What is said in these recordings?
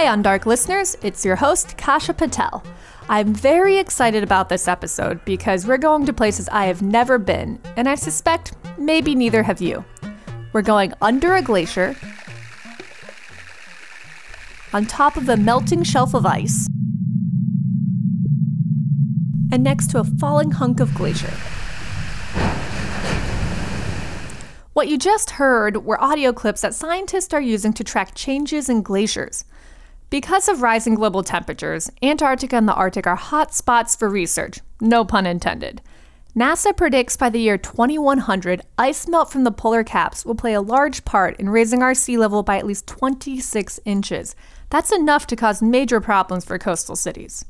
Hi, Undark listeners. It's your host, Kasha Patel. I'm very excited about this episode because we're going to places I have never been, and I suspect maybe neither have you. We're going under a glacier, on top of a melting shelf of ice, and next to a falling hunk of glacier. What you just heard were audio clips that scientists are using to track changes in glaciers. Because of rising global temperatures, Antarctica and the Arctic are hot spots for research, no pun intended. NASA predicts by the year 2100, ice melt from the polar caps will play a large part in raising our sea level by at least 26 inches. That's enough to cause major problems for coastal cities.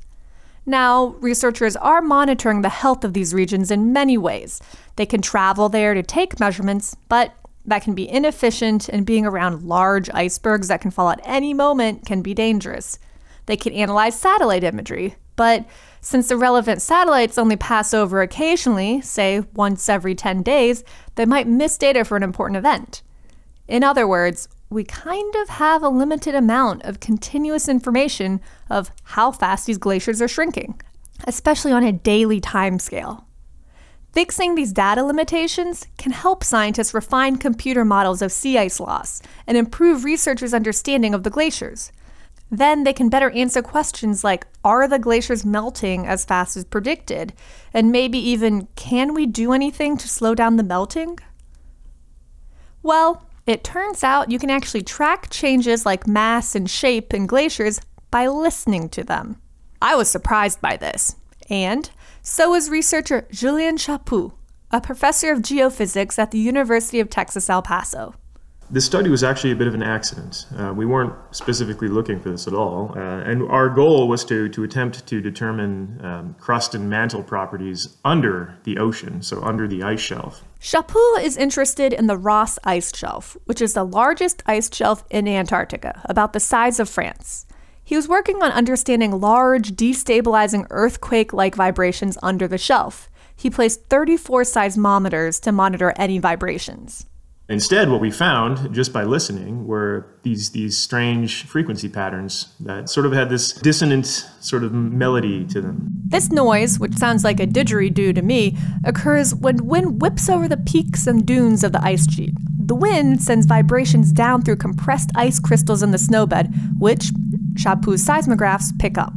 Now, researchers are monitoring the health of these regions in many ways. They can travel there to take measurements, but that can be inefficient, and being around large icebergs that can fall at any moment can be dangerous. They can analyze satellite imagery, but since the relevant satellites only pass over occasionally, say once every 10 days, they might miss data for an important event. In other words, we kind of have a limited amount of continuous information of how fast these glaciers are shrinking, especially on a daily timescale. Fixing these data limitations can help scientists refine computer models of sea ice loss and improve researchers' understanding of the glaciers. Then they can better answer questions like Are the glaciers melting as fast as predicted? And maybe even Can we do anything to slow down the melting? Well, it turns out you can actually track changes like mass and shape in glaciers by listening to them. I was surprised by this, and so is researcher Julien Chaput, a professor of geophysics at the University of Texas El Paso. This study was actually a bit of an accident. Uh, we weren't specifically looking for this at all. Uh, and our goal was to, to attempt to determine um, crust and mantle properties under the ocean, so under the ice shelf. Chaput is interested in the Ross Ice Shelf, which is the largest ice shelf in Antarctica, about the size of France. He was working on understanding large, destabilizing earthquake like vibrations under the shelf. He placed 34 seismometers to monitor any vibrations. Instead, what we found just by listening were these these strange frequency patterns that sort of had this dissonant sort of melody to them. This noise, which sounds like a didgeridoo to me, occurs when wind whips over the peaks and dunes of the ice sheet. The wind sends vibrations down through compressed ice crystals in the snowbed, which Chaput's seismographs pick up.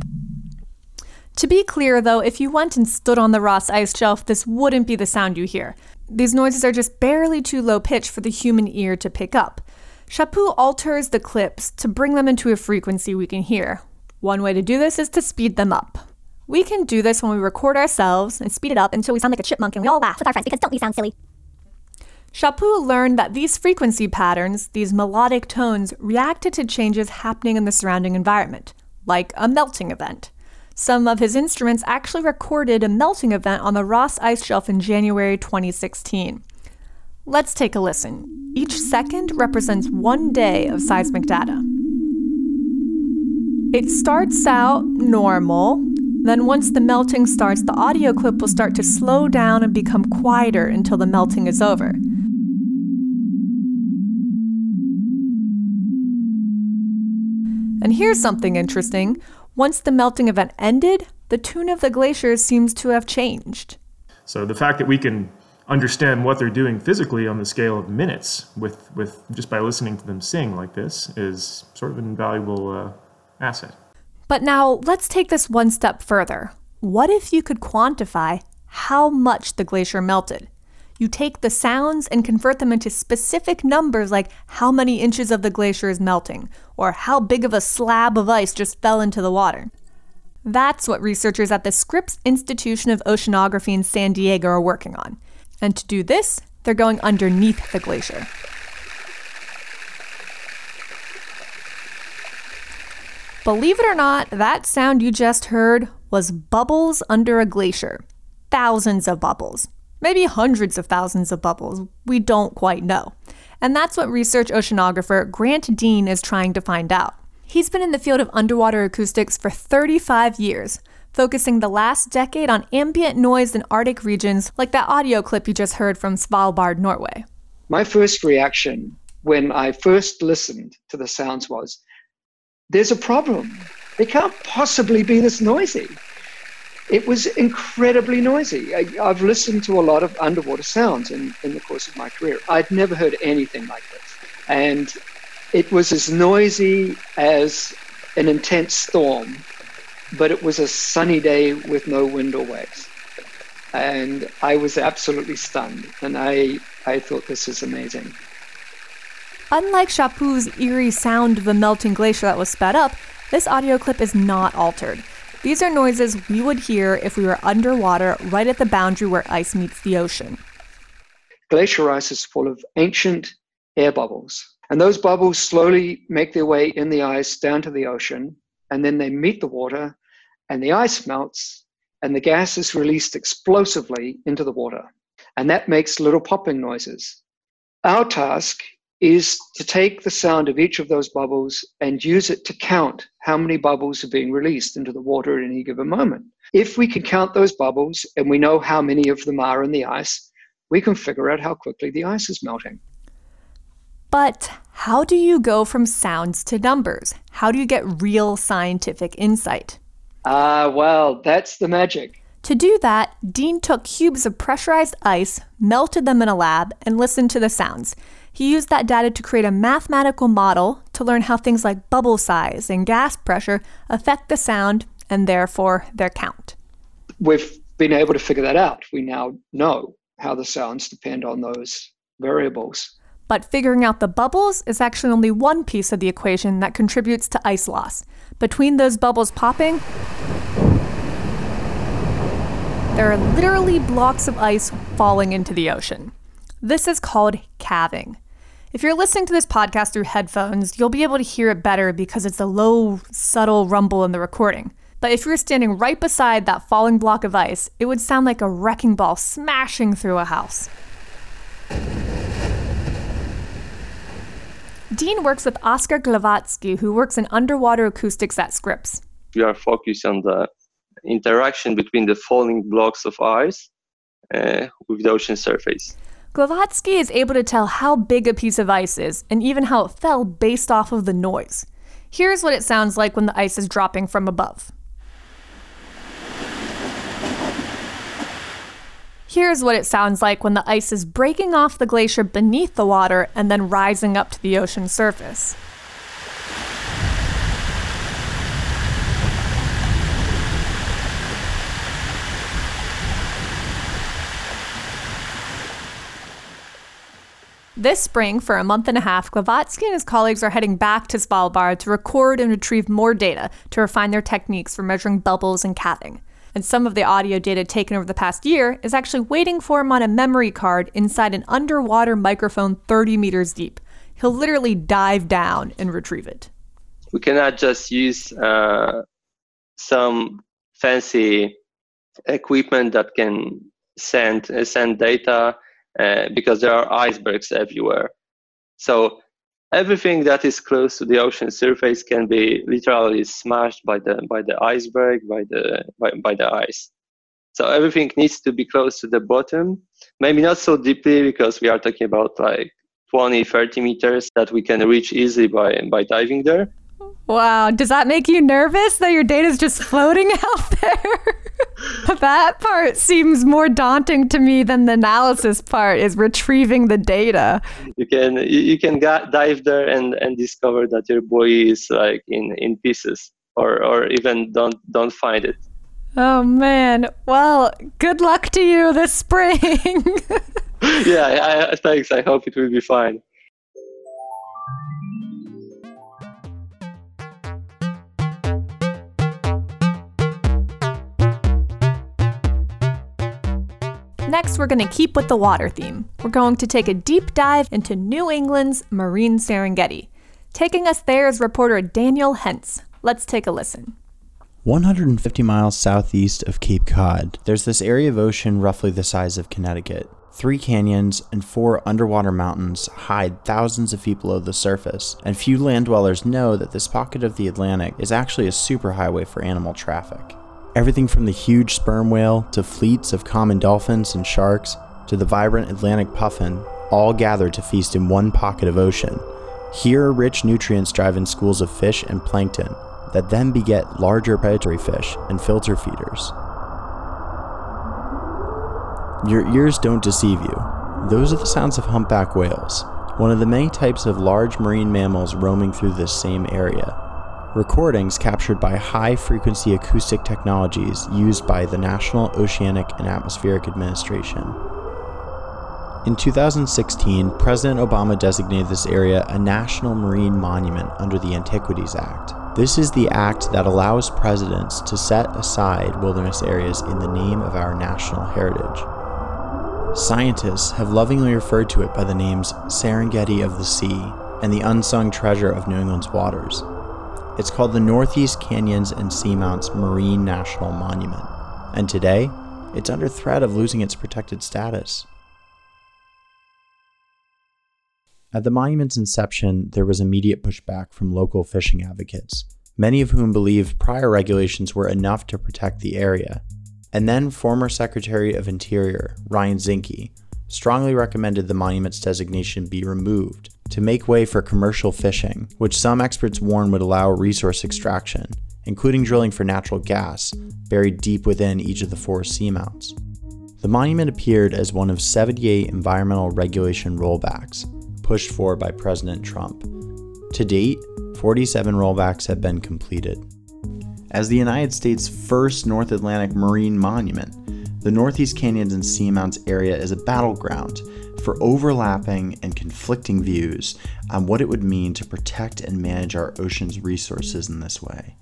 To be clear, though, if you went and stood on the Ross ice shelf, this wouldn't be the sound you hear. These noises are just barely too low pitch for the human ear to pick up. Chaput alters the clips to bring them into a frequency we can hear. One way to do this is to speed them up. We can do this when we record ourselves and speed it up until we sound like a chipmunk and we all laugh with our friends because don't we sound silly? Chaput learned that these frequency patterns, these melodic tones, reacted to changes happening in the surrounding environment, like a melting event. Some of his instruments actually recorded a melting event on the Ross Ice Shelf in January 2016. Let's take a listen. Each second represents one day of seismic data. It starts out normal. Then, once the melting starts, the audio clip will start to slow down and become quieter until the melting is over. And here's something interesting once the melting event ended, the tune of the glaciers seems to have changed. So the fact that we can understand what they're doing physically on the scale of minutes with, with just by listening to them sing like this is sort of an invaluable uh, asset. But now let's take this one step further. What if you could quantify how much the glacier melted? You take the sounds and convert them into specific numbers like how many inches of the glacier is melting, or how big of a slab of ice just fell into the water. That's what researchers at the Scripps Institution of Oceanography in San Diego are working on. And to do this, they're going underneath the glacier. Believe it or not, that sound you just heard was bubbles under a glacier. Thousands of bubbles maybe hundreds of thousands of bubbles. We don't quite know. And that's what research oceanographer Grant Deane is trying to find out. He's been in the field of underwater acoustics for 35 years, focusing the last decade on ambient noise in Arctic regions, like that audio clip you just heard from Svalbard, Norway. My first reaction when I first listened to the sounds was there's a problem. It can't possibly be this noisy. It was incredibly noisy. I, have listened to a lot of underwater sounds in, in the course of my career. I'd never heard anything like this. And it was as noisy as an intense storm, but it was a sunny day with no wind or waves. And I was absolutely stunned. And I, I thought this is amazing. Unlike Chaput's eerie sound of the melting glacier that was sped up, this audio clip is not altered. These are noises we would hear if we were underwater right at the boundary where ice meets the ocean. Glacier ice is full of ancient air bubbles. And those bubbles slowly make their way in the ice down to the ocean, and then they meet the water, and the ice melts, and the gas is released explosively into the water. And that makes little popping noises. Our task is to take the sound of each of those bubbles and use it to count how many bubbles are being released into the water at any given moment. If we can count those bubbles and we know how many of them are in the ice, we can figure out how quickly the ice is melting. But how do you go from sounds to numbers? How do you get real scientific insight? Ah, uh, well, that's the magic. To do that, Deane took cubes of pressurized ice, melted them in a lab, and listened to the sounds. He used that data to create a mathematical model to learn how things like bubble size and gas pressure affect the sound and therefore their count. We've been able to figure that out. We now know how the sounds depend on those variables. But figuring out the bubbles is actually only one piece of the equation that contributes to ice loss. Between those bubbles popping, there are literally blocks of ice falling into the ocean. This is called calving. If you're listening to this podcast through headphones, you'll be able to hear it better because it's a low, subtle rumble in the recording. But if you were standing right beside that falling block of ice, it would sound like a wrecking ball smashing through a house. Deane works with Oskar Glowacki, who works in underwater acoustics at Scripps. We are focused on the interaction between the falling blocks of ice uh, with the ocean surface. Glowacki is able to tell how big a piece of ice is and even how it fell based off of the noise. Here's what it sounds like when the ice is dropping from above. Here's what it sounds like when the ice is breaking off the glacier beneath the water and then rising up to the ocean surface. This spring, for a month and a half, Glowacki and his colleagues are heading back to Svalbard to record and retrieve more data to refine their techniques for measuring bubbles and calving. And some of the audio data taken over the past year is actually waiting for him on a memory card inside an underwater microphone 30 meters deep. He'll literally dive down and retrieve it. We cannot just use uh, some fancy equipment that can send send data uh, because there are icebergs everywhere. So everything that is close to the ocean surface can be literally smashed by the by the iceberg by the by, by the ice. So everything needs to be close to the bottom. Maybe not so deeply because we are talking about like 20, 30 meters that we can reach easily by by diving there. Wow. Does that make you nervous that your data is just floating out there? that part seems more daunting to me than the analysis part is retrieving the data. You can you can dive there and, and discover that your buoy is like in, in pieces or, or even don't don't find it. Oh man. Well, good luck to you this spring. yeah, I, thanks. I hope it will be fine. Next, we're going to keep with the water theme. We're going to take a deep dive into New England's marine Serengeti. Taking us there is reporter Daniel Hentz. Let's take a listen. 150 miles southeast of Cape Cod, there's this area of ocean roughly the size of Connecticut. Three canyons and four underwater mountains hide thousands of feet below the surface, and few land dwellers know that this pocket of the Atlantic is actually a superhighway for animal traffic. Everything from the huge sperm whale to fleets of common dolphins and sharks to the vibrant Atlantic puffin all gather to feast in one pocket of ocean, Here, rich nutrients drive in schools of fish and plankton that then beget larger predatory fish and filter feeders. Your ears don't deceive you. Those are the sounds of humpback whales, one of the many types of large marine mammals roaming through this same area. Recordings captured by high frequency acoustic technologies used by the National Oceanic and Atmospheric Administration. In 2016, President Obama designated this area a National Marine Monument under the Antiquities Act. This is the act that allows presidents to set aside wilderness areas in the name of our national heritage. Scientists have lovingly referred to it by the names Serengeti of the Sea and the unsung treasure of New England's waters. It's called the Northeast Canyons and Seamounts Marine National Monument, and today, it's under threat of losing its protected status. At the monument's inception, there was immediate pushback from local fishing advocates, many of whom believed prior regulations were enough to protect the area. And then former Secretary of Interior, Ryan Zinke, strongly recommended the monument's designation be removed to make way for commercial fishing, which some experts warn would allow resource extraction, including drilling for natural gas buried deep within each of the four seamounts. The monument appeared as one of 78 environmental regulation rollbacks, pushed for by President Trump. To date, 47 rollbacks have been completed. As the United States' first North Atlantic marine monument, the Northeast Canyons and Seamounts area is a battleground for overlapping and conflicting views on what it would mean to protect and manage our ocean's resources in this way.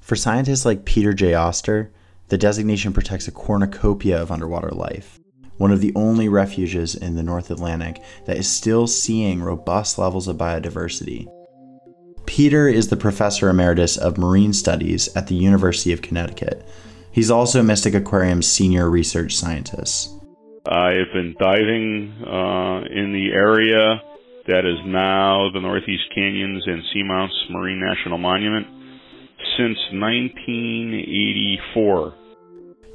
For scientists like Peter J. Auster, the designation protects a cornucopia of underwater life one of the only refuges in the North Atlantic that is still seeing robust levels of biodiversity. Peter is the professor emeritus of marine studies at the University of Connecticut. He's also Mystic Aquarium's senior research scientist. I've been diving uh, in the area that is now the Northeast Canyons and Seamounts Marine National Monument since 1984.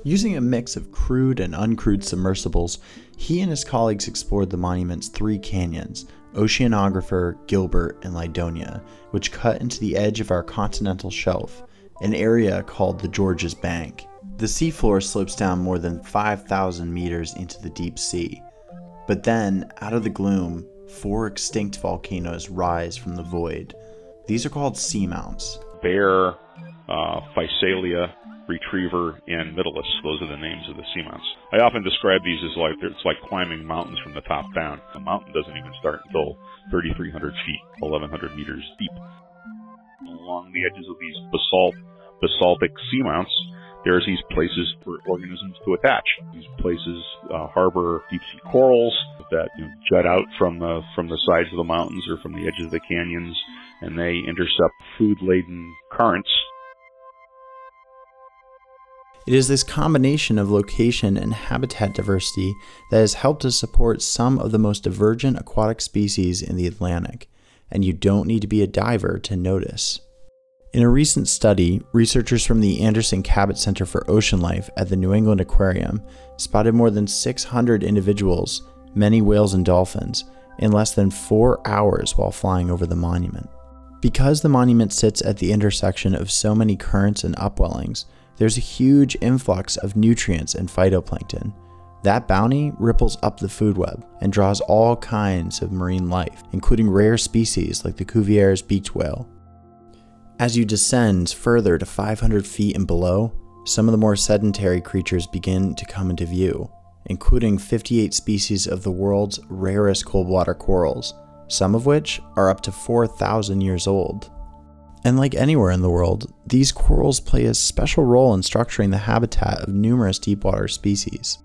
Using a mix of crewed and uncrewed submersibles, he and his colleagues explored the monument's three canyons Oceanographer, Gilbert, and Lydonia, which cut into the edge of our continental shelf, an area called the Georges Bank. The seafloor slopes down more than 5,000 meters into the deep sea. But then, out of the gloom, four extinct volcanoes rise from the void. These are called seamounts. Bear, uh, Physalia, Retriever, and Mytilus. Those are the names of the seamounts. I often describe these as like it's like climbing mountains from the top down. The mountain doesn't even start until 3,300 feet, 1,100 meters deep. Along the edges of these basalt, basaltic seamounts, there's these places for organisms to attach. These places uh, harbor deep sea corals that you know, jut out from the from the sides of the mountains or from the edges of the canyons, and they intercept food-laden currents it is this combination of location and habitat diversity that has helped to support some of the most divergent aquatic species in the Atlantic, and you don't need to be a diver to notice. In a recent study, researchers from the Anderson Cabot Center for Ocean Life at the New England Aquarium spotted more than 600 individuals, many whales and dolphins, in less than four hours while flying over the monument. Because the monument sits at the intersection of so many currents and upwellings, there's a huge influx of nutrients and phytoplankton. That bounty ripples up the food web and draws all kinds of marine life, including rare species like the Cuvier's beaked whale. As you descend further to 500 feet and below, some of the more sedentary creatures begin to come into view, including 58 species of the world's rarest cold water corals, some of which are up to 4,000 years old. And like anywhere in the world, these corals play a special role in structuring the habitat of numerous deepwater species.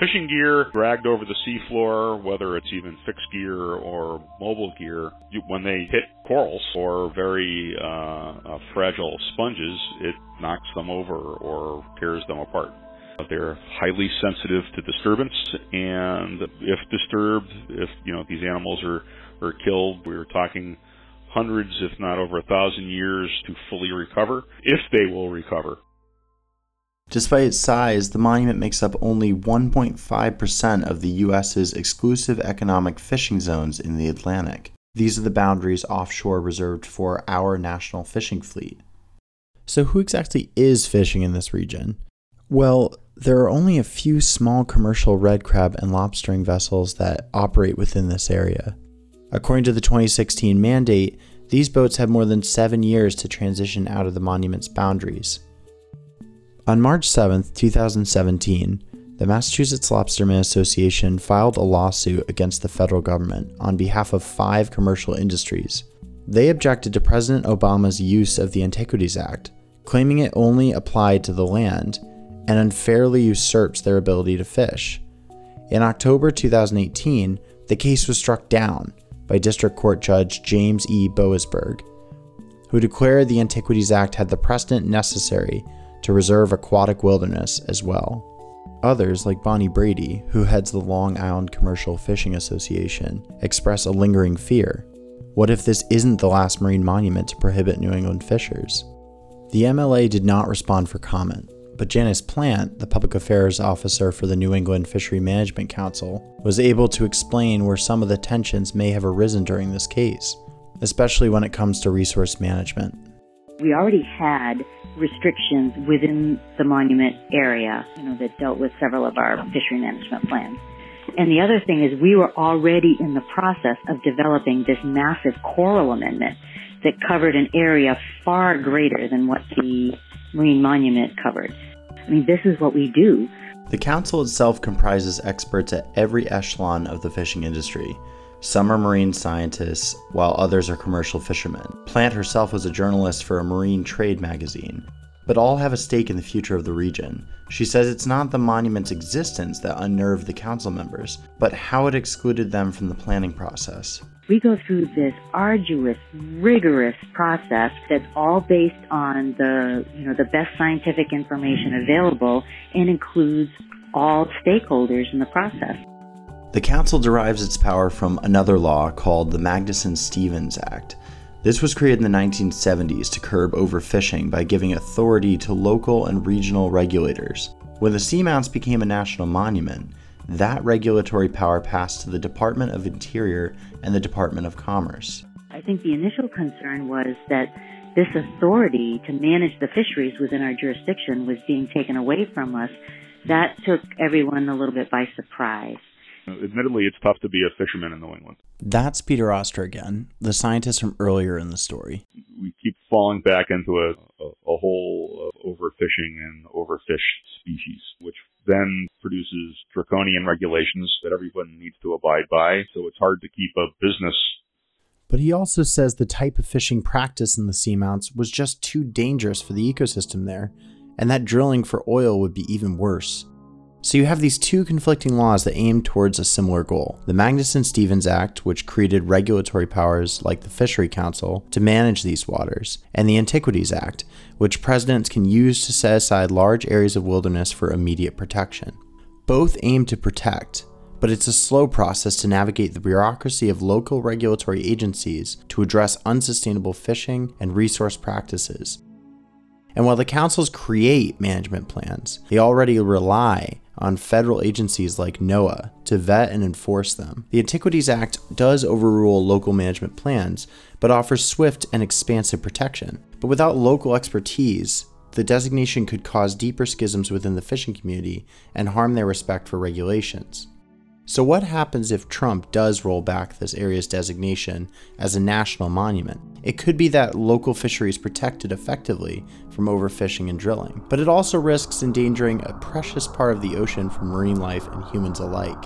Fishing gear dragged over the seafloor, whether it's even fixed gear or mobile gear, when they hit corals or very uh, uh, fragile sponges, it knocks them over or tears them apart. They're highly sensitive to disturbance, and if disturbed, if you know these animals are are killed, we're talking hundreds, if not over a thousand years to fully recover, if they will recover. Despite its size, the monument makes up only 1.5% of the U.S.'s exclusive economic fishing zones in the Atlantic. These are the boundaries offshore reserved for our national fishing fleet. So, who exactly is fishing in this region? Well, there are only a few small commercial red crab and lobstering vessels that operate within this area. According to the 2016 mandate, these boats have more than seven years to transition out of the monument's boundaries. On March 7, 2017, the Massachusetts Lobstermen Association filed a lawsuit against the federal government on behalf of five commercial industries. They objected to President Obama's use of the Antiquities Act, claiming it only applied to the land and unfairly usurps their ability to fish. In October 2018, the case was struck down by District Court Judge James E. Boasberg, who declared the Antiquities Act had the precedent necessary to reserve aquatic wilderness as well. Others, like Bonnie Brady, who heads the Long Island Commercial Fishing Association, express a lingering fear. What if this isn't the last marine monument to prohibit New England fishers? The MLA did not respond for comment, but Janice Plante, the public affairs officer for the New England Fishery Management Council, was able to explain where some of the tensions may have arisen during this case, especially when it comes to resource management. We already had restrictions within the monument area, you know, that dealt with several of our fishery management plans. And the other thing is we were already in the process of developing this massive coral amendment that covered an area far greater than what the marine monument covered. I mean, this is what we do. The council itself comprises experts at every echelon of the fishing industry, some are marine scientists, while others are commercial fishermen. Plante herself was a journalist for a marine trade magazine. But all have a stake in the future of the region. She says it's not the monument's existence that unnerved the council members, but how it excluded them from the planning process. We go through this arduous, rigorous process that's all based on the, you know, the best scientific information available and includes all stakeholders in the process. The council derives its power from another law called the Magnuson Stevens Act. This was created in the 1970s to curb overfishing by giving authority to local and regional regulators. When the seamounts became a national monument, that regulatory power passed to the Department of Interior and the Department of Commerce. I think the initial concern was that this authority to manage the fisheries within our jurisdiction was being taken away from us. That took everyone a little bit by surprise. Admittedly, it's tough to be a fisherman in New England. That's Peter Auster again, the scientist from earlier in the story. We keep falling back into a, a, a hole of overfishing and overfished species, which then produces draconian regulations that everyone needs to abide by. So it's hard to keep a business. But he also says the type of fishing practice in the seamounts was just too dangerous for the ecosystem there, and that drilling for oil would be even worse. So you have these two conflicting laws that aim towards a similar goal. The Magnuson Stevens Act, which created regulatory powers like the Fishery Council to manage these waters, and the Antiquities Act, which presidents can use to set aside large areas of wilderness for immediate protection. Both aim to protect, but it's a slow process to navigate the bureaucracy of local regulatory agencies to address unsustainable fishing and resource practices. And while the councils create management plans, they already rely on federal agencies like NOAA to vet and enforce them. The Antiquities Act does overrule local management plans, but offers swift and expansive protection. But without local expertise, the designation could cause deeper schisms within the fishing community and harm their respect for regulations. So, what happens if Trump does roll back this area's designation as a national monument? It could be that local fisheries protected effectively from overfishing and drilling, but it also risks endangering a precious part of the ocean for marine life and humans alike.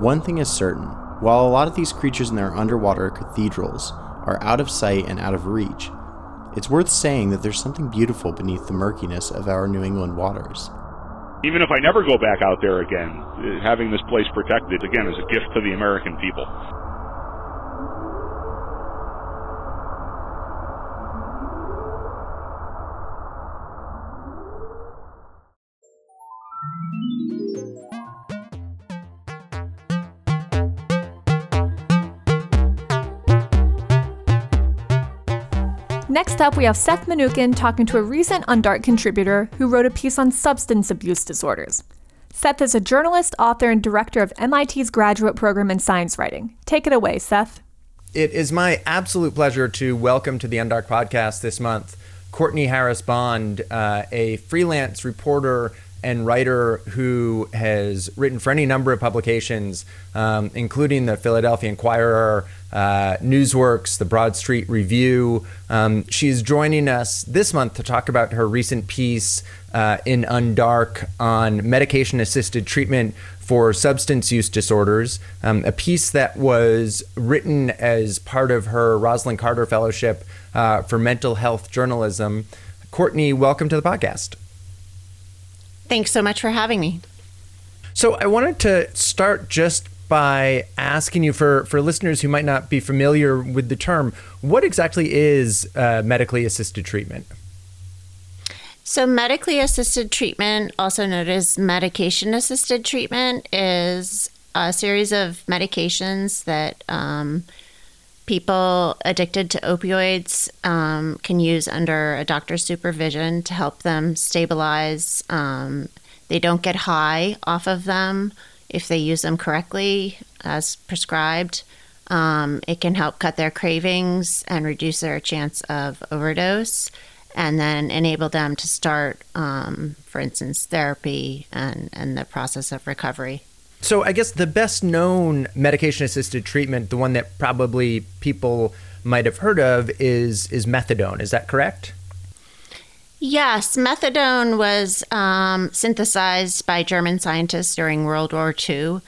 One thing is certain while a lot of these creatures in their underwater cathedrals are out of sight and out of reach, it's worth saying that there's something beautiful beneath the murkiness of our New England waters. Even if I never go back out there again, having this place protected, again, is a gift to the American people. Next up, we have Seth Mnookin talking to a recent Undark contributor who wrote a piece on substance abuse disorders. Seth is a journalist, author, and director of MIT's graduate program in science writing. Take it away, Seth. It is my absolute pleasure to welcome to the Undark podcast this month Courtney Harris Bond, uh, a freelance reporter and writer who has written for any number of publications, um, including the Philadelphia Inquirer, uh, Newsworks, the Broad Street Review. Um, she's joining us this month to talk about her recent piece uh, in Undark on medication assisted treatment for substance use disorders, um, a piece that was written as part of her Rosalynn Carter Fellowship uh, for Mental Health Journalism. Courtney, welcome to the podcast. Thanks so much for having me. So, I wanted to start just by asking you for, for listeners who might not be familiar with the term, what exactly is uh, medically assisted treatment? So, medically assisted treatment, also known as medication assisted treatment, is a series of medications that um, people addicted to opioids um, can use under a doctor's supervision to help them stabilize. Um, they don't get high off of them if they use them correctly as prescribed. Um, it can help cut their cravings and reduce their chance of overdose and then enable them to start, um, for instance, therapy and, and the process of recovery. So, I guess the best known medication assisted treatment, the one that probably people might have heard of, is, is methadone. Is that correct? Yes, methadone was um, synthesized by German scientists during World War II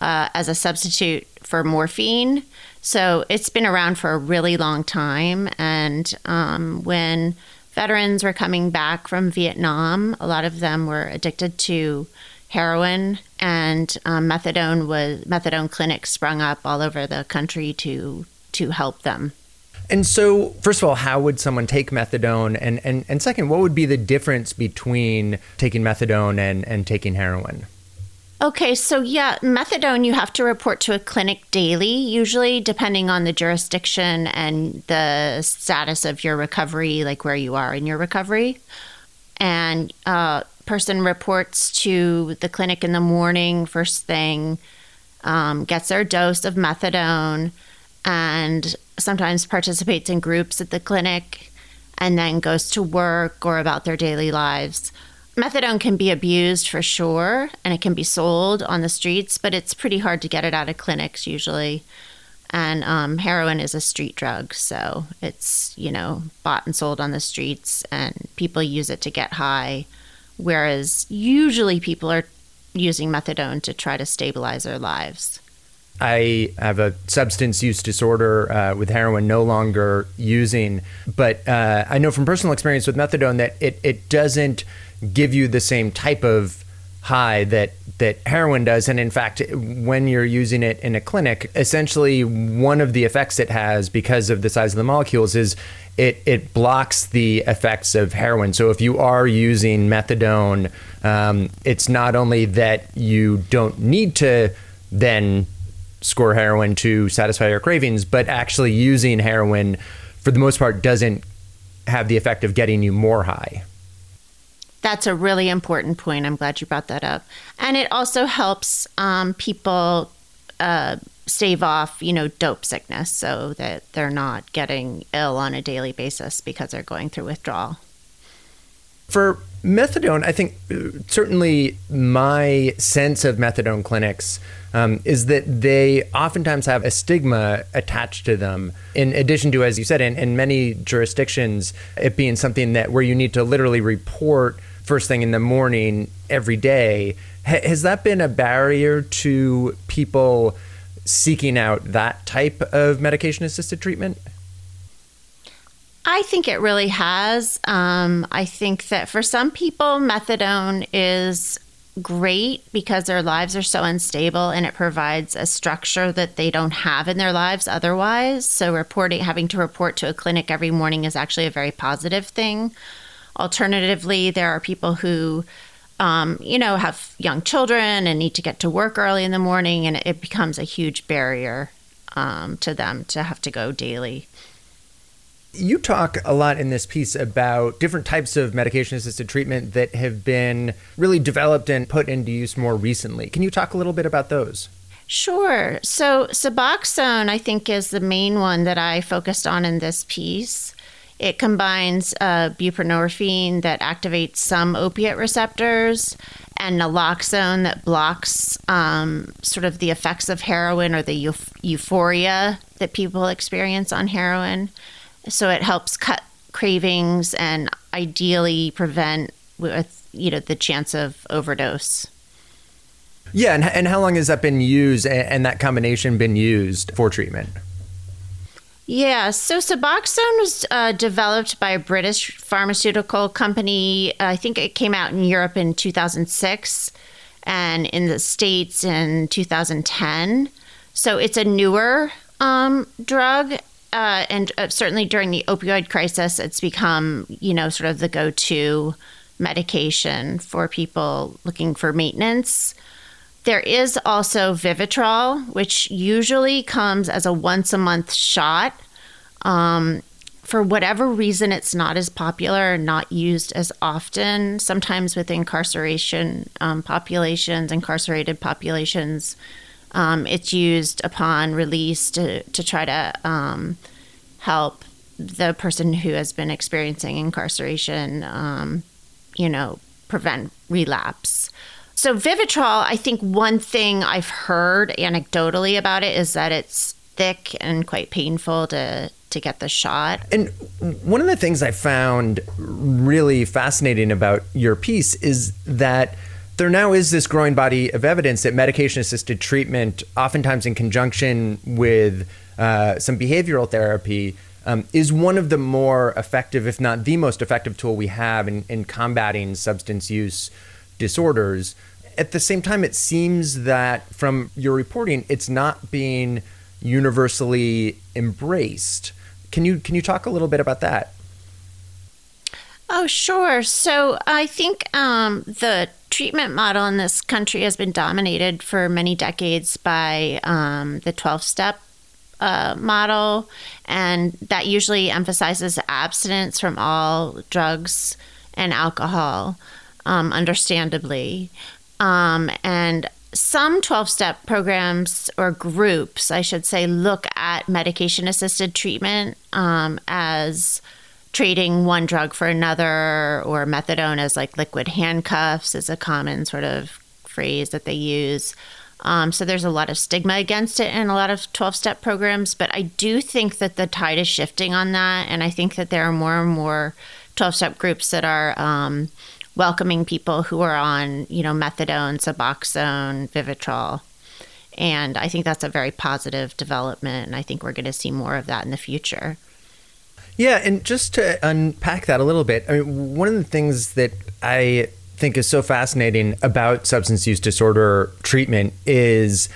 uh, as a substitute for morphine. So it's been around for a really long time. And um, when veterans were coming back from Vietnam. A lot of them were addicted to heroin, and um, methadone was methadone clinics sprung up all over the country to to help them. And so, first of all, how would someone take methadone? And, and, and second, what would be the difference between taking methadone and, and taking heroin? Okay, so yeah, methadone you have to report to a clinic daily, usually depending on the jurisdiction and the status of your recovery, like where you are in your recovery. And uh, person reports to the clinic in the morning, first thing, um, gets their dose of methadone, and sometimes participates in groups at the clinic, and then goes to work or about their daily lives. Methadone can be abused for sure and it can be sold on the streets but it's pretty hard to get it out of clinics usually. And um, heroin is a street drug so it's you know bought and sold on the streets and people use it to get high whereas usually people are using methadone to try to stabilize their lives I have a substance use disorder uh, with heroin, no longer using. But uh, I know from personal experience with methadone that it, it doesn't give you the same type of high that that heroin does. And in fact when you're using it in a clinic essentially one of the effects it has because of the size of the molecules is it it blocks the effects of heroin. So if you are using methadone um, it's not only that you don't need to then score heroin to satisfy your cravings but actually using heroin for the most part doesn't have the effect of getting you more high that's a really important point. I'm glad you brought that up. And it also helps um, people uh, stave off, you know, dope sickness so that they're not getting ill on a daily basis because they're going through withdrawal. For methadone, I think uh, certainly my sense of methadone clinics um, is that they oftentimes have a stigma attached to them. In addition to, as you said, in, in many jurisdictions, it being something that where you need to literally report first thing in the morning every day. has that been a barrier to people seeking out that type of medication assisted treatment? I think it really has. Um, I think that for some people, methadone is great because their lives are so unstable and it provides a structure that they don't have in their lives otherwise. So, reporting, having to report to a clinic every morning is actually a very positive thing. Alternatively, there are people who, um, you know, have young children and need to get to work early in the morning, and it becomes a huge barrier um, to them to have to go daily. You talk a lot in this piece about different types of medication assisted treatment that have been really developed and put into use more recently. Can you talk a little bit about those? Sure. So, Suboxone, I think, is the main one that I focused on in this piece. It combines uh, buprenorphine that activates some opiate receptors and naloxone that blocks um, sort of the effects of heroin or the euph- euphoria that people experience on heroin. So it helps cut cravings and ideally prevent with you know the chance of overdose. Yeah, and, and how long has that been used and, and that combination been used for treatment? Yeah, so Suboxone was uh, developed by a British pharmaceutical company. I think it came out in Europe in 2006 and in the States in 2010. So it's a newer um, drug. Uh, and uh, certainly during the opioid crisis, it's become, you know, sort of the go to medication for people looking for maintenance. There is also Vivitrol, which usually comes as a once a month shot. Um, for whatever reason, it's not as popular, not used as often. Sometimes with incarceration um, populations, incarcerated populations, um, it's used upon release to, to try to um, help the person who has been experiencing incarceration, um, you know, prevent relapse. So Vivitrol, I think one thing I've heard anecdotally about it is that it's thick and quite painful to to get the shot. And one of the things I found really fascinating about your piece is that there now is this growing body of evidence that medication assisted treatment, oftentimes in conjunction with uh, some behavioral therapy, um, is one of the more effective, if not the most effective tool we have in, in combating substance use disorders. At the same time, it seems that from your reporting, it's not being universally embraced. Can you can you talk a little bit about that? Oh, sure. So I think um, the treatment model in this country has been dominated for many decades by um, the 12 step uh, model, and that usually emphasizes abstinence from all drugs and alcohol, um, understandably. Um, and some 12 step programs or groups, I should say, look at medication assisted treatment um, as trading one drug for another, or methadone as like liquid handcuffs, is a common sort of phrase that they use. Um, so there's a lot of stigma against it in a lot of 12 step programs. But I do think that the tide is shifting on that. And I think that there are more and more 12 step groups that are um, welcoming people who are on, you know, methadone, Suboxone, Vivitrol. And I think that's a very positive development. And I think we're going to see more of that in the future. Yeah, and just to unpack that a little bit, I mean, one of the things that I think is so fascinating about substance use disorder treatment is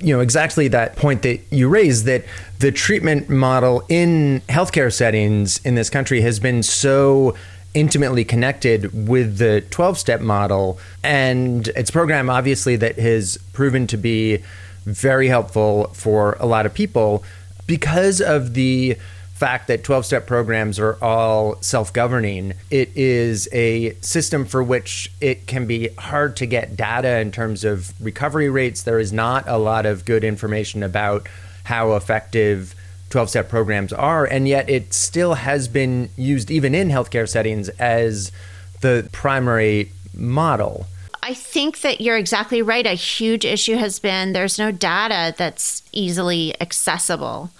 you know exactly that point that you raised that the treatment model in healthcare settings in this country has been so intimately connected with the 12 step model and it's a program obviously that has proven to be very helpful for a lot of people because of the fact that 12 step programs are all self governing, it is a system for which it can be hard to get data in terms of recovery rates. There is not a lot of good information about how effective 12 step programs are, and yet it still has been used, even in healthcare settings, as the primary model. I think that you're exactly right. A huge issue has been there's no data that's easily accessible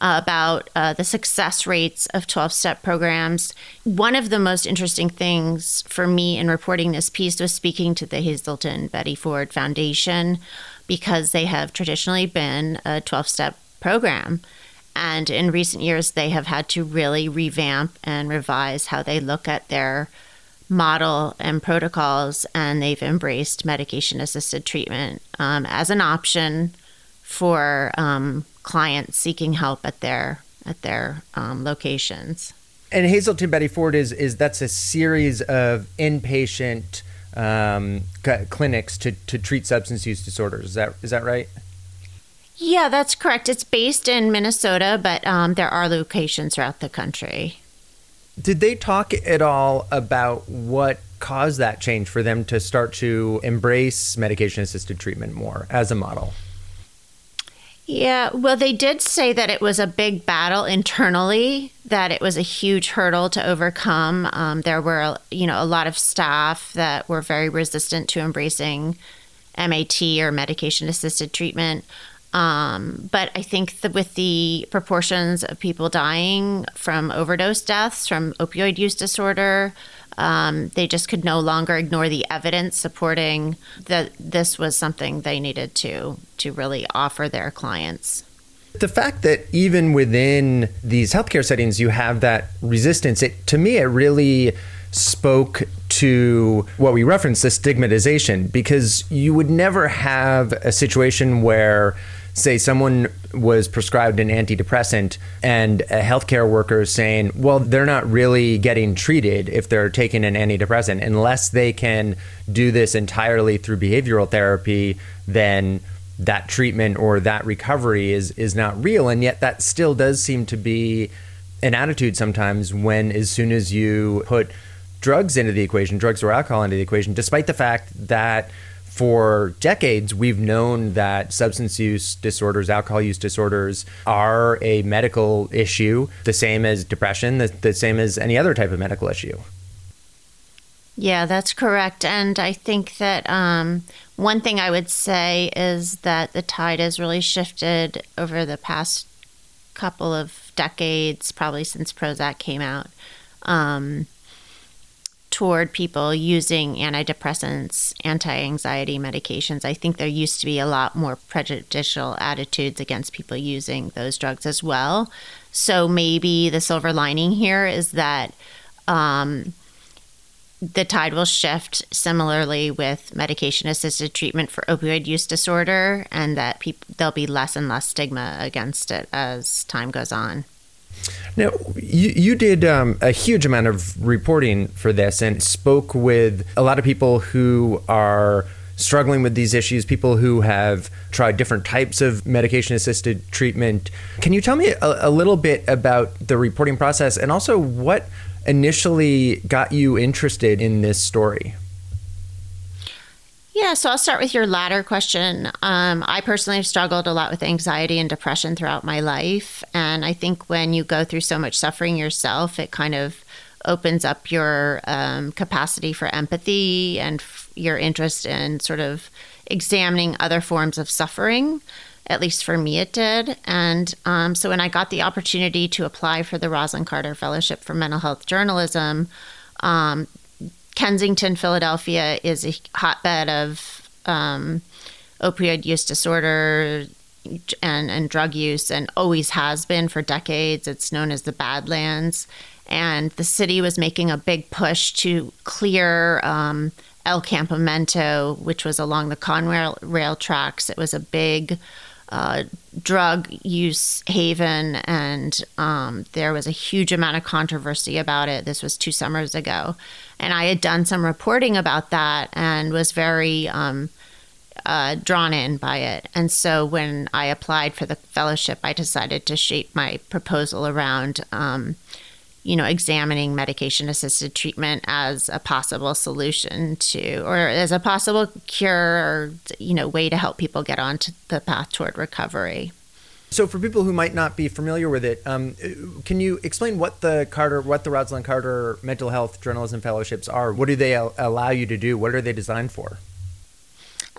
about uh, the success rates of 12 step programs. One of the most interesting things for me in reporting this piece was speaking to the Hazelden Betty Ford Foundation because they have traditionally been a 12 step program. And in recent years, they have had to really revamp and revise how they look at their model and protocols, and they've embraced medication assisted treatment um, as an option for um, clients seeking help at their at their um, locations. And Hazelden Betty Ford is is that's a series of inpatient um, clinics to, to treat substance use disorders. Is that is that right? Yeah, that's correct. It's based in Minnesota, but um, there are locations throughout the country. Did they talk at all about what caused that change for them to start to embrace medication assisted treatment more as a model? Yeah, well, they did say that it was a big battle internally, that it was a huge hurdle to overcome. Um, there were, you know, a lot of staff that were very resistant to embracing MAT or medication assisted treatment. Um, but I think that with the proportions of people dying from overdose deaths, from opioid use disorder, um, they just could no longer ignore the evidence supporting that this was something they needed to to really offer their clients. The fact that even within these healthcare settings you have that resistance, it to me it really spoke to what we referenced the stigmatization because you would never have a situation where say someone was prescribed an antidepressant and a healthcare worker is saying, well, they're not really getting treated if they're taking an antidepressant. Unless they can do this entirely through behavioral therapy, then that treatment or that recovery is is not real. And yet that still does seem to be an attitude sometimes when as soon as you put drugs into the equation, drugs or alcohol into the equation, despite the fact that for decades, we've known that substance use disorders, alcohol use disorders, are a medical issue, the same as depression, the, the same as any other type of medical issue. Yeah, that's correct. And I think that um, one thing I would say is that the tide has really shifted over the past couple of decades, probably since Prozac came out. Um, toward people using antidepressants, anti anxiety medications. I think there used to be a lot more prejudicial attitudes against people using those drugs as well. So maybe the silver lining here is that um, the tide will shift similarly with medication assisted treatment for opioid use disorder, and that people, there'll be less and less stigma against it as time goes on. Now, you, you did um, a huge amount of reporting for this and spoke with a lot of people who are struggling with these issues, people who have tried different types of medication assisted treatment. Can you tell me a, a, little bit about the reporting process and also what initially got you interested in this story? Yeah, so I'll start with your latter question. Um, I personally have struggled a lot with anxiety and depression throughout my life. And I think when you go through so much suffering yourself, it kind of opens up your um, capacity for empathy and f- your interest in sort of examining other forms of suffering. At least for me, it did. And um, so when I got the opportunity to apply for the Rosalynn Carter Fellowship for Mental Health Journalism, um, Kensington, Philadelphia is a hotbed of um, opioid use disorder and, and drug use and always has been for decades. It's known as the Badlands. And the city was making a big push to clear um, El Campamento, which was along the Conrail rail tracks. It was a big uh, drug use haven, and um, there was a huge amount of controversy about it. This was two summers ago. And I had done some reporting about that and was very um, uh, drawn in by it. And so when I applied for the fellowship, I decided to shape my proposal around. Um, you know, examining medication assisted treatment as a possible solution to, or as a possible cure or, you know, way to help people get onto the path toward recovery. So, for people who might not be familiar with it, um, can you explain what the Carter, what the Rosalynn Carter Mental Health Journalism Fellowships are? What do they allow you to do? What are they designed for?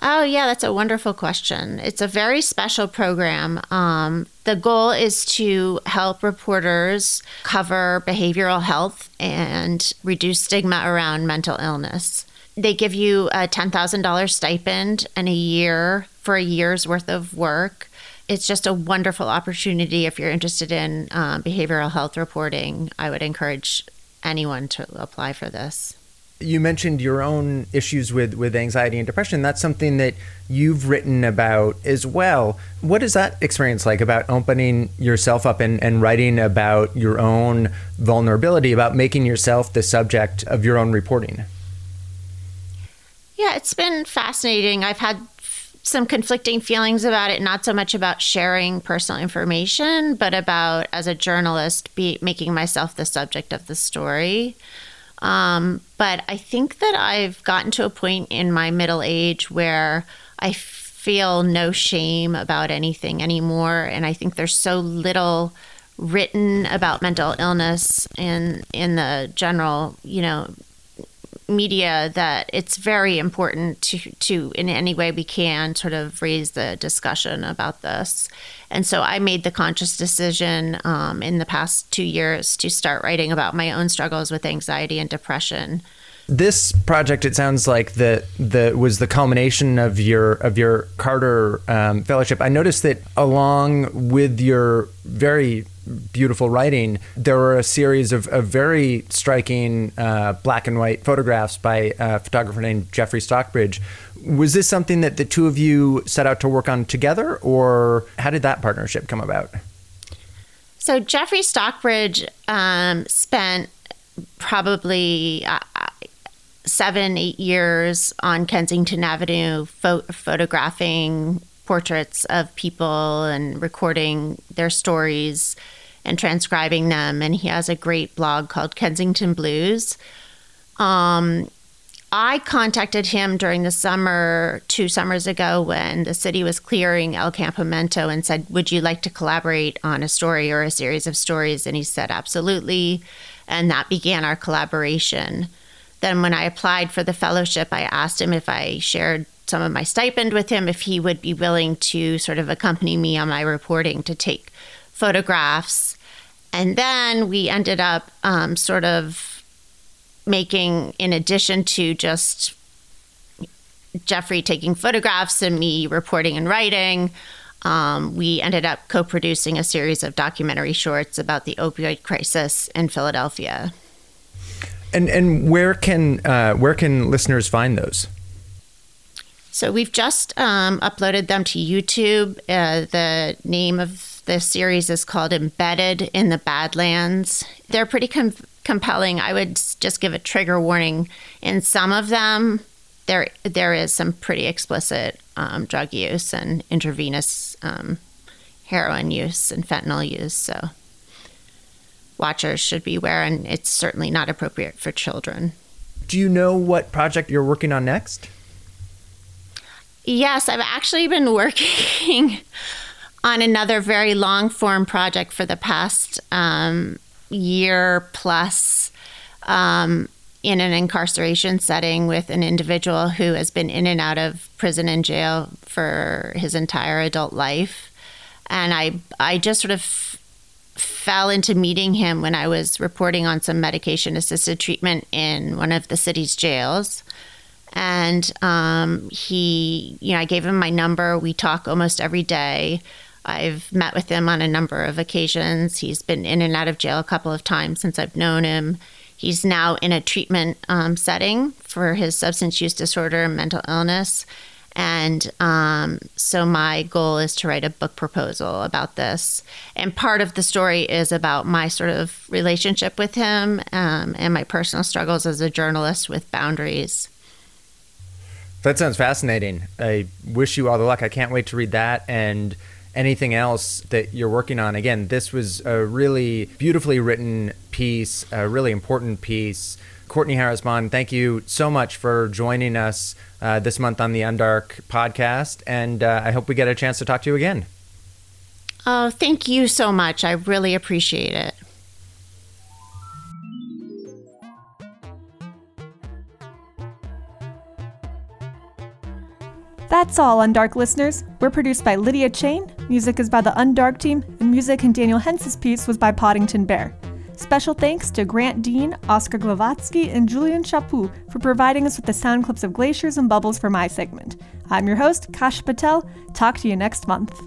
Oh, yeah, that's a wonderful question. It's a very special program. Um, the goal is to help reporters cover behavioral health and reduce stigma around mental illness. They give you a $10,000 stipend and a year for a year's worth of work. It's just a wonderful opportunity if you're interested in um, behavioral health reporting. I would encourage anyone to apply for this you mentioned your own issues with, with anxiety and depression. That's something that you've written about as well. What is that experience like about opening yourself up and, and writing about your own vulnerability, about making yourself the subject of your own reporting? Yeah, it's been fascinating. I've had some conflicting feelings about it, not so much about sharing personal information, but about as a journalist be making myself the subject of the story. Um, but I think that I've gotten to a point in my middle age where I feel no shame about anything anymore. And I think there's so little written about mental illness in in the general, you know, media that it's very important to to in any way we can sort of raise the discussion about this. And so I made the conscious decision um, in the past two years to start writing about my own struggles with anxiety and depression. This project, it sounds like the the was the culmination of your of your Carter um, Fellowship. I noticed that along with your very beautiful writing, there were a series of, of very striking uh, black and white photographs by a photographer named Jeffrey Stockbridge. Was this something that the two of you set out to work on together, or how did that partnership come about? So, Jeffrey Stockbridge um, spent probably uh, seven, eight years on Kensington Avenue pho- photographing portraits of people and recording their stories and transcribing them. And he has a great blog called Kensington Blues. Um, I contacted him during the summer, two summers ago, when the city was clearing El Campamento and said, Would you like to collaborate on a story or a series of stories? And he said, Absolutely. And that began our collaboration. Then, when I applied for the fellowship, I asked him if I shared some of my stipend with him, if he would be willing to sort of accompany me on my reporting to take photographs. And then we ended up um, sort of making, in addition to just Jeffrey taking photographs and me reporting and writing, um, we ended up co producing a series of documentary shorts about the opioid crisis in Philadelphia. And and where can uh, where can listeners find those? So we've just um, uploaded them to YouTube. Uh, the name of the series is called "Embedded in the Badlands." They're pretty com- compelling. I would just give a trigger warning. In some of them, there there is some pretty explicit um, drug use and intravenous um, heroin use and fentanyl use. So watchers should beware, and it's certainly not appropriate for children. Do you know what project you're working on next? Yes, I've actually been working on another very long form project for the past um, year plus um, in an incarceration setting with an individual who has been in and out of prison and jail for his entire adult life. And I, I just sort of fell into meeting him when I was reporting on some medication assisted treatment in one of the city's jails. And um, he, you know, I gave him my number. We talk almost every day. I've met with him on a number of occasions. He's been in and out of jail a couple of times since I've known him. He's now in a treatment um, setting for his substance use disorder and mental illness. And um, so my goal is to write a book proposal about this. And part of the story is about my sort of relationship with him um, and my personal struggles as a journalist with boundaries. That sounds fascinating. I wish you all the luck. I can't wait to read that and anything else that you're working on. Again, this was a really beautifully written piece, a really important piece. Courtenay Harris Bond, thank you so much for joining us uh, this month on the Undark podcast. And uh, I hope we get a chance to talk to you again. Oh, thank you so much. I really appreciate it. That's all, Undark listeners. We're produced by Lydia Chain, music is by the Undark team, and music in Daniel Hence's piece was by Poddington Bear. Special thanks to Grant Deane, Oskar Glowacki, and Julian Chaput for providing us with the sound clips of glaciers and bubbles for my segment. I'm your host, Kash Patel. Talk to you next month.